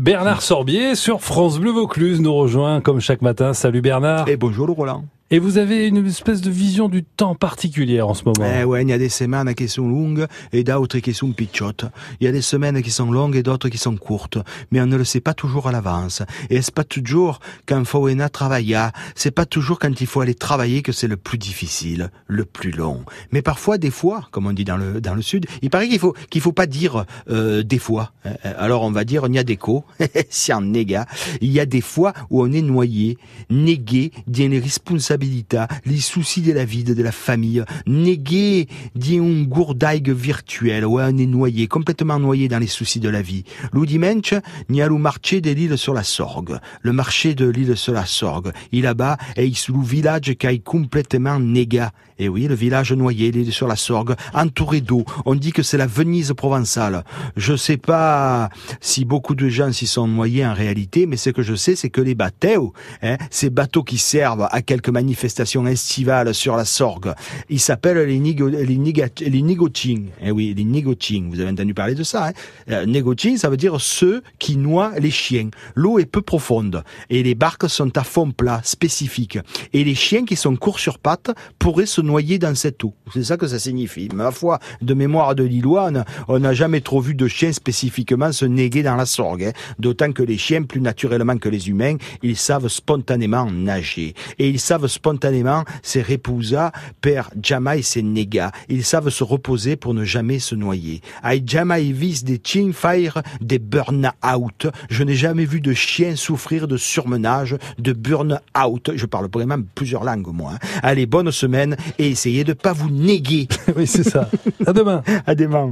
Bernard Sorbier sur France Bleu Vaucluse nous rejoint comme chaque matin. Salut Bernard. Et bonjour Roland. Et vous avez une espèce de vision du temps particulière en ce moment. Eh ouais, il y a des semaines qui sont longues et d'autres qui sont pichottes. Il y a des semaines qui sont longues et d'autres qui sont courtes. Mais on ne le sait pas toujours à l'avance. Et c'est pas toujours quand faut aller travailler. C'est pas toujours quand il faut aller travailler que c'est le plus difficile, le plus long. Mais parfois, des fois, comme on dit dans le, dans le sud, il paraît qu'il faut, qu'il faut pas dire, euh, des fois. Euh, alors on va dire, il y a des co, c'est un néga. Il y a des fois où on est noyé, négué, des responsabilités les soucis de la vie, de la famille, négué d'un gourdaille virtuel, ouais, on est noyé, complètement noyé dans les soucis de la vie. L'oudimenche, n'y a le marché de l'île sur la Sorgue. Le marché de l'île sur la Sorgue. Il là-bas, et le village qui est complètement néga. Et oui, le village noyé, l'île sur la Sorgue, entouré d'eau. On dit que c'est la Venise provençale. Je sais pas si beaucoup de gens s'y sont noyés en réalité, mais ce que je sais, c'est que les bateaux, hein, ces bateaux qui servent à quelques manifestation estivale sur la Sorgue. Il s'appelle les, nigo, les, les nigotching. Eh oui, les nigotching. Vous avez entendu parler de ça. Hein euh, ça veut dire ceux qui noient les chiens. L'eau est peu profonde et les barques sont à fond plat, spécifique. Et les chiens qui sont courts sur pattes pourraient se noyer dans cette eau. C'est ça que ça signifie. Ma foi, de mémoire de Lillois, on n'a jamais trop vu de chiens spécifiquement se néguer dans la Sorgue. Hein. D'autant que les chiens, plus naturellement que les humains, ils savent spontanément nager. Et ils savent ces repousa per jamais se nega. Ils savent se reposer pour ne jamais se noyer. I jamais vis des faire des burn-out. Je n'ai jamais vu de chien souffrir de surmenage, de burn-out. Je parle vraiment plusieurs langues, moi. Hein. Allez, bonne semaine et essayez de pas vous néguer. oui, c'est ça. À demain. À demain.